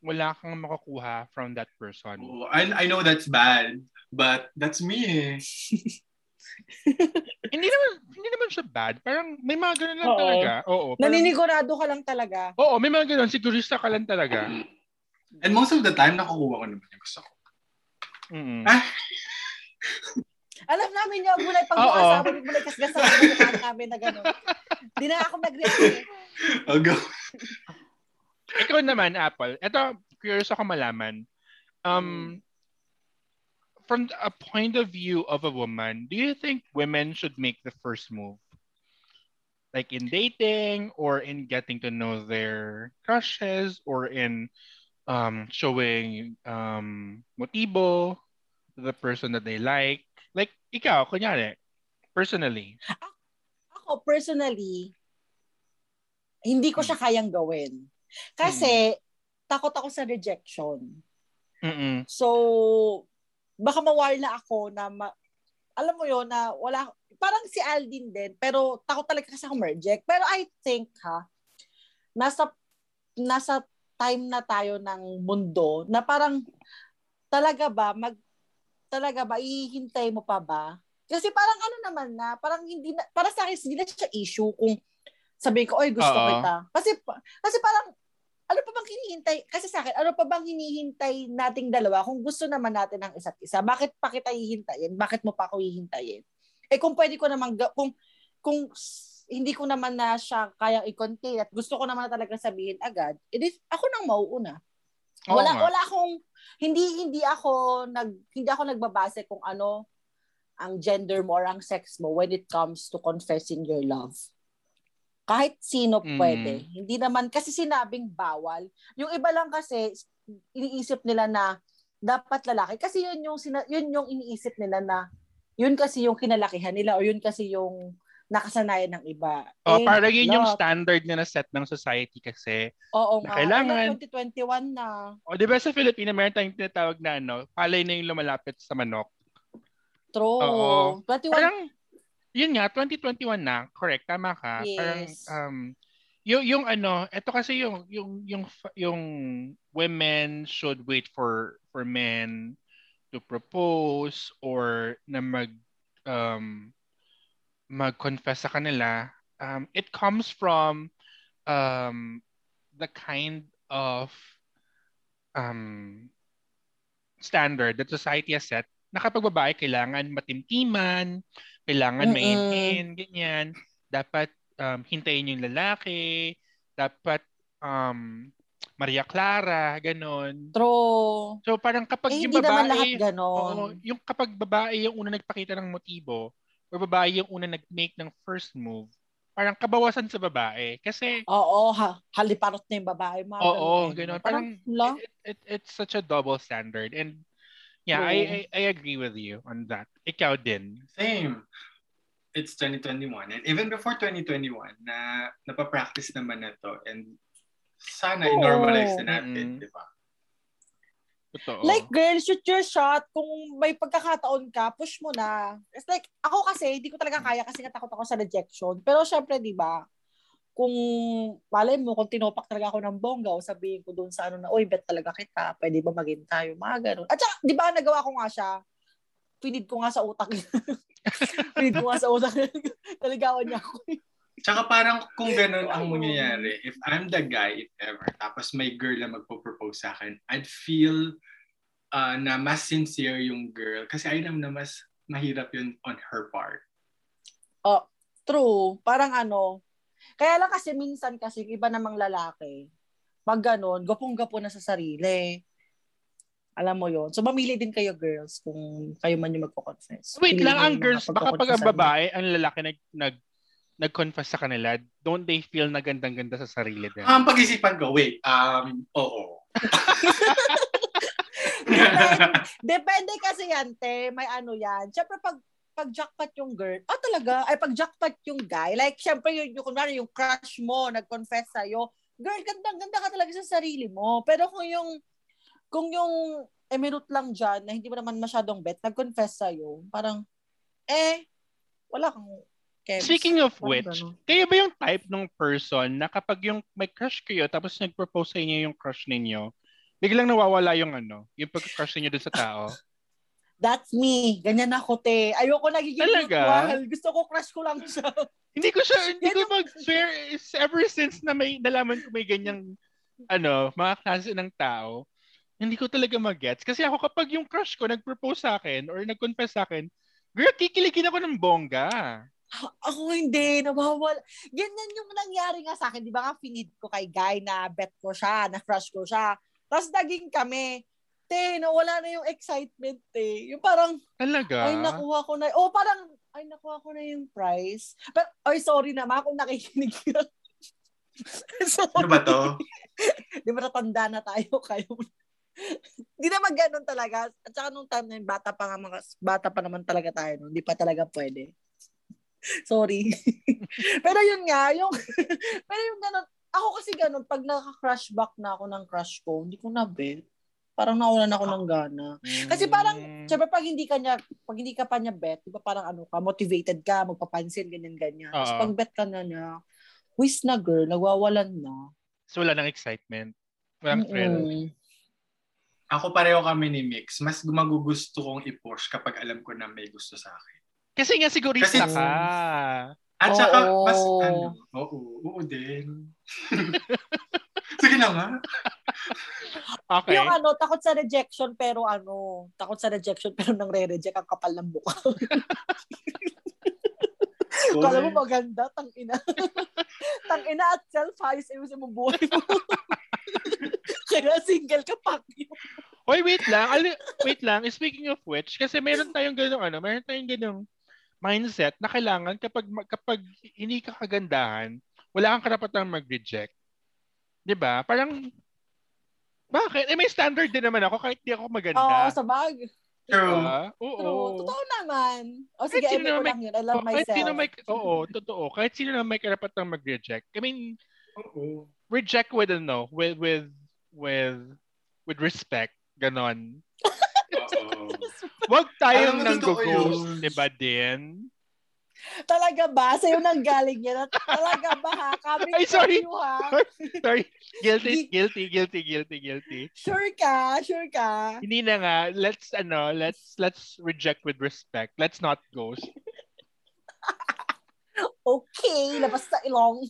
wala kang makukuha from that person. Oh, I, I know that's bad, but that's me eh. hindi naman hindi naman siya bad. Parang may mga ganun lang Oo. talaga. Oo. Parang, Naninigurado ka lang talaga. oo, may mga ganun. Sigurista ka lang talaga. And most of the time, nakukuha ko naman yung gusto ko. Mm. Ah, Alam namin yung gulay pag Oo. mukha sa amin, gulay kasgasa sa mukha namin na gano'n. Di na ako nag-react. eh. I'll go. Ikaw naman, Apple. Ito, curious ako malaman. Um, from a point of view of a woman, do you think women should make the first move? Like in dating or in getting to know their crushes or in um, showing um, motibo to the person that they like? Like, ikaw, kunyari, personally. Ako, personally, hindi ko siya kayang gawin. Kasi, takot ako sa rejection. Mm-mm. So, baka mawala ako na, ma- alam mo yon na wala, parang si Aldin din, pero takot talaga kasi ako ma-reject. Pero I think ha, nasa, nasa time na tayo ng mundo na parang talaga ba, mag, talaga ba, ihintay mo pa ba? Kasi parang ano naman na, parang hindi na, para sa akin, hindi na siya issue kung sabihin ko, oy, gusto Oo. kita. Kasi, kasi parang, ano pa bang hinihintay, kasi sa akin, ano pa bang hinihintay nating dalawa kung gusto naman natin ng isa't isa? Bakit pa kita hihintayin? Bakit mo pa ako hihintayin? Eh kung pwede ko naman, kung, kung hindi ko naman na siya kayang i-contain at gusto ko naman na talaga sabihin agad, edi ako nang mauuna. Oo wala nga. wala akong hindi hindi ako nag hindi ako nagbabase kung ano ang gender mo or ang sex mo when it comes to confessing your love. Kahit sino Mm. pwede. Hindi naman kasi sinabing bawal. Yung iba lang kasi iniisip nila na dapat lalaki kasi yun yung sina, yun yung iniisip nila na yun kasi yung kinalakihan nila o yun kasi yung nakasanayan ng iba. Oh, And parang yun yung lot. standard na na-set ng society kasi. Oo na nga. kailangan- Ano, 2021 na. O, di ba sa Filipino, meron tayong tinatawag na ano, palay na yung lumalapit sa manok. True. Oo. 21. Parang, yun nga, 2021 na. Correct, tama ka. Parang, Yes. um, yung, yung ano, ito kasi yung, yung, yung, yung women should wait for, for men to propose or na mag, um, mag-confess sa kanila. Um, it comes from um, the kind of um, standard that society has set na kapag babae kailangan matimtiman, kailangan Mm-mm. maintain, ganyan. Dapat um, hintayin yung lalaki, dapat um, Maria Clara, ganon. True. So parang kapag Eh, yung hindi naman lahat babae, ganon. oo, yung kapag babae yung una nagpakita ng motibo or babae yung una nag-make ng first move, parang kabawasan sa babae. Kasi Oo, ha, haliparot na yung babae. Mga Oo, ganun. ganun. Parang, Parang it, it, it's such a double standard. And yeah, I, I I agree with you on that. Ikaw din. Same. It's 2021. And even before 2021, na napapractice naman na to. And sana Oo. i-normalize na natin, Mm-mm. di ba? Totoo. like, girl, shoot your shot. Kung may pagkakataon ka, push mo na. It's like, ako kasi, hindi ko talaga kaya kasi natakot ako sa rejection. Pero syempre, di ba, kung malay mo, kung tinopak talaga ako ng bongga o sabihin ko doon sa ano na, uy, bet talaga kita, pwede ba maging tayo, mga ganun. At saka, di ba, nagawa ko nga siya, pinid ko nga sa utak pinid ko nga sa utak. Naligawan niya ako. Tsaka parang kung ganun ang mangyayari, if I'm the guy, if ever, tapos may girl na magpo-propose sa akin, I'd feel uh, na mas sincere yung girl kasi I know na mas mahirap yun on her part. True. Parang ano, kaya lang kasi minsan kasi iba namang lalaki, pag ganun, gapong-gapo na sa sarili. Alam mo yon So, mamili din kayo, girls, kung kayo man yung magpo-confess. Wait Piliin lang, ang yung girls, baka pag ang babae, ang lalaki nag, nag, nag-confess sa kanila, don't they feel na gandang-ganda sa sarili din? Ang pag-isipan ko, wait, um, oo. Depende, depende kasi yan, te. May ano yan. Siyempre, pag pag jackpot yung girl, ah talaga, ay pag jackpot yung guy, like, syempre, yung, yung, kunwari, yung crush mo, nag-confess sa'yo, girl, gandang-ganda ka talaga sa sarili mo. Pero kung yung, kung yung emirut lang dyan, na hindi mo naman masyadong bet, nag-confess sa'yo, parang, eh, wala kang kebs. Speaking of Parang which, ganun. kayo ba yung type ng person na kapag yung may crush kayo tapos nag-propose sa inyo yung crush ninyo, biglang nawawala yung ano, yung pag-crush ninyo dun sa tao? That's me. Ganyan ako, te. Ayoko nagiging Talaga? mutual. Gusto ko crush ko lang siya. hindi ko siya, hindi ko mag-swear, is ever since na may, nalaman ko may ganyang, ano, mga klase ng tao, hindi ko talaga mag-gets. Kasi ako kapag yung crush ko nag-propose sa akin or nag-confess sa akin, girl, kikiligin ako ng bongga. Ako hindi, nawawala. Ganyan yung nangyari nga sa akin. Di ba nga, finid ko kay Guy na bet ko siya, na crush ko siya. Tapos naging kami. Te, nawala na yung excitement, te. Yung parang, Talaga? ay, nakuha ko na. Oh, parang, ay, nakuha ko na yung prize. Pero, ay, sorry naman kung nakikinig ka. sorry. Ano ba to? Di ba natanda na tayo kayo? Di naman ganun talaga. At saka nung time na yun, bata pa nga mga, bata pa naman talaga tayo. No? Hindi pa talaga pwede. Sorry. pero yun nga, yung, pero yung ganun, ako kasi ganun, pag naka-crush back na ako ng crush ko, hindi ko na bet. Parang nawalan ako ng gana. Kasi parang, Mm. syempre pag hindi ka niya, pag hindi ka pa niya bet, di ba parang ano ka, motivated ka, magpapansin, ganyan-ganyan. Tapos pag bet ka na niya, whiz na girl, nagwawalan na. So wala nang excitement. Walang thrill. Mm-mm. Ako pareho kami ni Mix. Mas magugusto kong i-push kapag alam ko na may gusto sa akin. Kasi nga sigurista Kasi- ka. At saka, Oo. mas ano, oo, oo din. Sige na nga. Okay. Yung ano, takot sa rejection pero ano, takot sa rejection pero nang re-reject ang kapal ng mukha. Kala mo maganda, tang ina. tang ina at self-highs, ayusin mo buhay mo. Kaya single ka, you. Hoy, wait lang. Ali- wait lang. Speaking of which, kasi meron tayong ganung ano, meron tayong ganung mindset na kailangan kapag kapag hindi ka kagandahan, wala kang karapatang mag-reject. 'Di ba? Parang bakit? Eh may standard din naman ako kahit di ako maganda. Oo, sa bag. True. Diba? Oo. True. Totoo naman. O sige, Kahit sino naman lang yun. I love Oh, kahit myself. sino may, oo, totoo. Kahit sino na may karapatang mag-reject. I mean, Oo. reject with ano, with with with with respect, ganon. Oo. Wag Alam tayong mo, nang totoo ghost, yun. 'di ba din? Talaga ba? Sa'yo nang galing yan? Talaga ba ha? Coming Ay, sorry. you ha? Sorry, guilty, guilty, guilty, guilty, guilty. Sure ka? Sure ka? Hindi na nga, let's ano, let's let's reject with respect. Let's not ghost. Okay, labas sa ilong.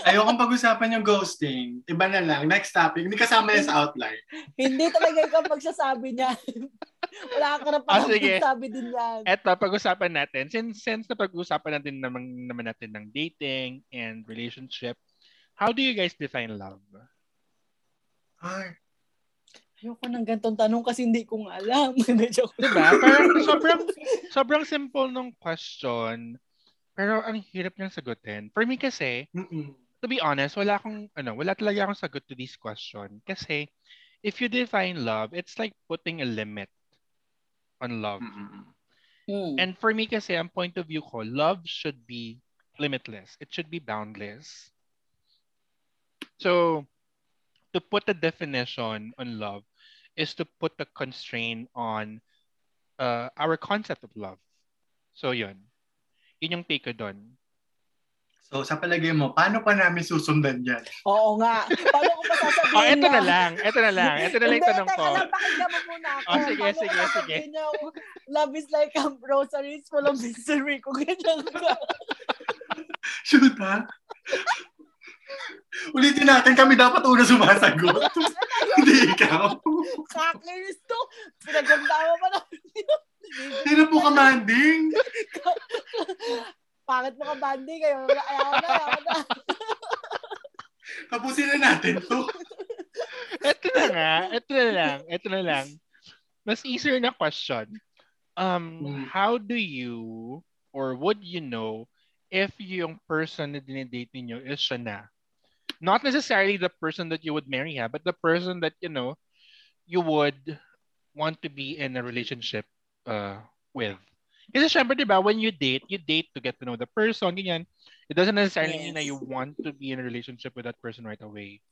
Ayokong pag-usapan yung ghosting. Iba na lang. Next topic. Hindi kasama yan sa outline. Hindi talaga ikaw magsasabi niya. Wala ka na pa sige. magsasabi din yan. Eto, pag-usapan natin. Since, since na pag-usapan natin naman, naman natin ng dating and relationship, how do you guys define love? Ay, Ayoko ng gantong tanong kasi hindi ko nga alam. Hindi, joke. Diba? Parang sobrang, sobrang simple nung question, pero ang hirap niyang sagutin. For me kasi, mm-mm. to be honest, wala akong, ano, wala talaga akong sagot to this question. Kasi, if you define love, it's like putting a limit on love. Mm-mm. Hmm. And for me kasi, ang point of view ko, love should be limitless. It should be boundless. So, to put a definition on love is to put a constraint on uh, our concept of love. So, yun. Yun yung take ko doon. So, sa palagay mo, paano pa namin susundan yan? Oo nga. Paano ko pa sasabihin Oh, eto na na- lang. Eto na lang. Eto na lang yung Hindi, tanong ko. lang, pakinggan mo muna ako. Oh, sige, Paano sige, sige. na love is like a rosary is full of mystery. Kung ganyan ka. Shoot, ha? Ulitin natin, kami dapat una sumasagot. Hindi ikaw. Kakainis to. Pinagandama pa na. Sino po commanding? Pangit mo ka, Bandy. Kayo, ayaw na, ayaw na. Tapusin na natin to. Ito na nga. Ito na lang. Ito na lang. Mas easier na question. Um, Hmm. how do you or would you know if yung person na dinidate ninyo is siya na? Not necessarily the person that you would marry ha, but the person that, you know, you would want to be in a relationship uh, with. Kasi syempre, di ba, when you date, you date to get to know the person, ganyan. It doesn't necessarily mean that you want to be in a relationship with that person right away.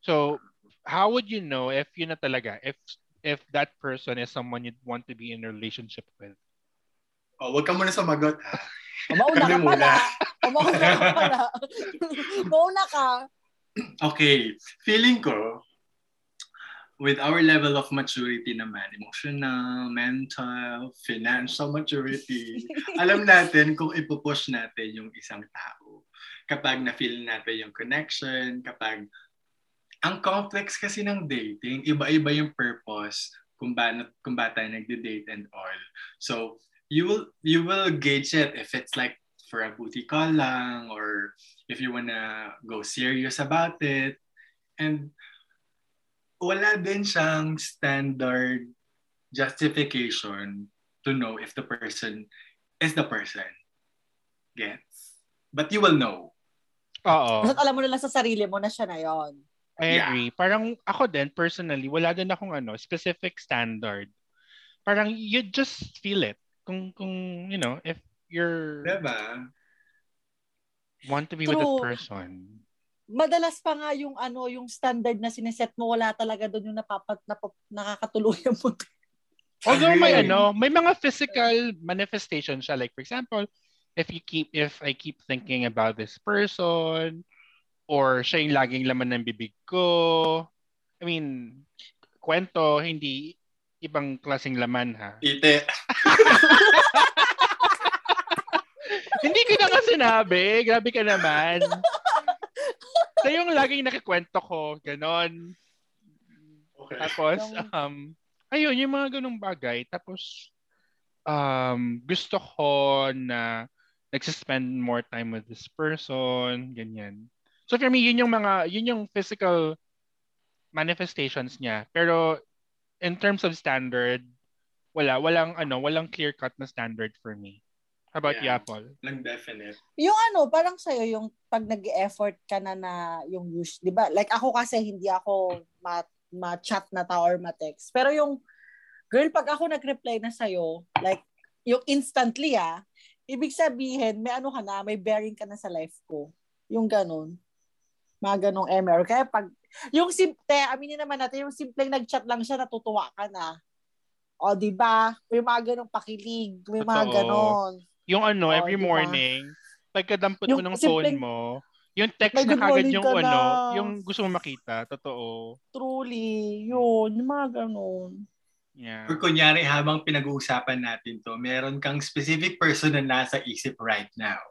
So, how would you know if yun na talaga, if if that person is someone you'd want to be in a relationship with? Oh, wag ka muna sumagot, ha? Mauna ka Kami muna. pala. O, Mauna ka pala. Mauna ka. Okay. Feeling ko, with our level of maturity naman, emotional, mental, financial maturity, alam natin kung ipupush natin yung isang tao. Kapag na-feel natin yung connection, kapag ang complex kasi ng dating, iba-iba yung purpose kung ba, kung ba tayo nagde-date and all. So, you will you will gauge it if it's like for a booty call lang or if you wanna go serious about it. And wala din siyang standard justification to know if the person is the person. Gets? But you will know. Oo. Basta alam mo na lang sa sarili mo na siya na yon. I Yeah. agree. Parang ako din, personally, wala din akong ano, specific standard. Parang you just feel it. Kung, kung you know, if you're Diba? want to be with that True. person. Madalas pa nga yung ano, yung standard na sineset mo, wala talaga doon yung napapat, napap, nakakatuluyan mo. Although may ano, may mga physical manifestation siya. Like for example, if you keep if I keep thinking about this person or siya yung laging laman ng bibig ko. I mean, kwento, hindi ibang klaseng laman ha. Ite. hindi ko na nga sinabi. Grabe ka naman. Siya yung laging nakikwento ko. Ganon. Okay. Tapos, um, ayun, yung mga ganong bagay. Tapos, um, gusto ko na nagsispend more time with this person, ganyan. So for me, yun yung mga, yun yung physical manifestations niya. Pero in terms of standard, wala, walang ano, walang clear-cut na standard for me. How about Yeah. Apple? Lang definite. Yung ano, parang sa'yo, yung pag nag-effort ka na na yung use, di ba? Like ako kasi hindi ako ma- ma-chat na tao or ma-text. Pero yung Girl, pag ako nag-reply na sa'yo, like, yung instantly ah, ibig sabihin, may ano ka na, may bearing ka na sa life ko. Yung ganun. Mga ganong MR. Kaya pag, yung simple, aminin naman natin, yung simpleng nag-chat lang siya, natutuwa ka na. O, di ba? May mga ganong pakilig, may mga Totoo. ganon. Yung ano, Oh, every di ba? morning, pagkadampot mo Yung ng phone mo, yung text na kagad yung ka ano, na. yung gusto mo makita. Totoo. Truly, yun, yung mga ganon. Yeah. Or kunyari, habang pinag-uusapan natin to, meron kang specific person na nasa isip right now.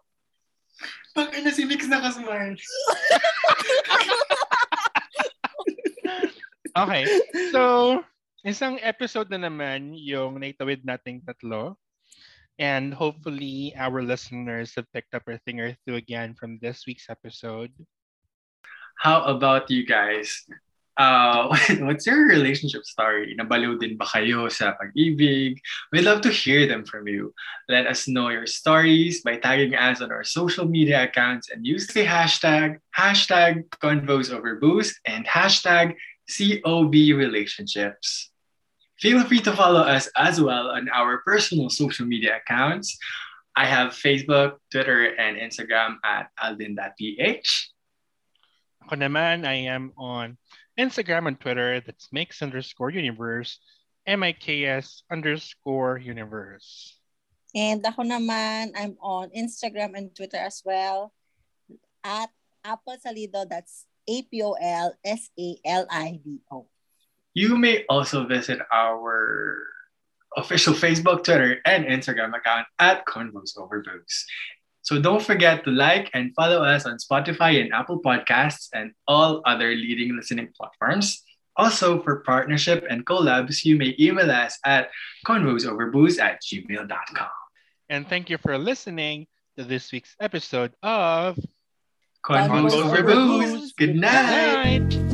Pag ano si Mix nakasmile. Okay. So, isang episode na naman yung naitawid nating tatlo. And hopefully, our listeners have picked up a thing or two again from this week's episode. How about you guys? Uh, what's your relationship story? Nabaliw din ba kayo sa pag-ibig? We'd love to hear them from you. Let us know your stories by tagging us on our social media accounts and use the hashtag, hashtag Convos Over Booze and hashtag COB Relationships. Feel free to follow us as well on our personal social media accounts. I have Facebook, Twitter, and Instagram at aldin.ph. Ako naman, I am on Instagram and Twitter. That's mix underscore universe, M-I-K-S underscore universe. And ako naman, I'm on Instagram and Twitter as well at Apple Salido. That's A-P-O-L-S-A-L-I-D-O. You may also visit our official Facebook, Twitter, and Instagram account at Convos Over Booze. So don't forget to like and follow us on Spotify and Apple Podcasts and all other leading listening platforms. Also, for partnership and collabs, you may email us at convosoverbooze at gmail.com. And thank you for listening to this week's episode of Convos Convos Over Over Booze. Booze. Good Good night. Night.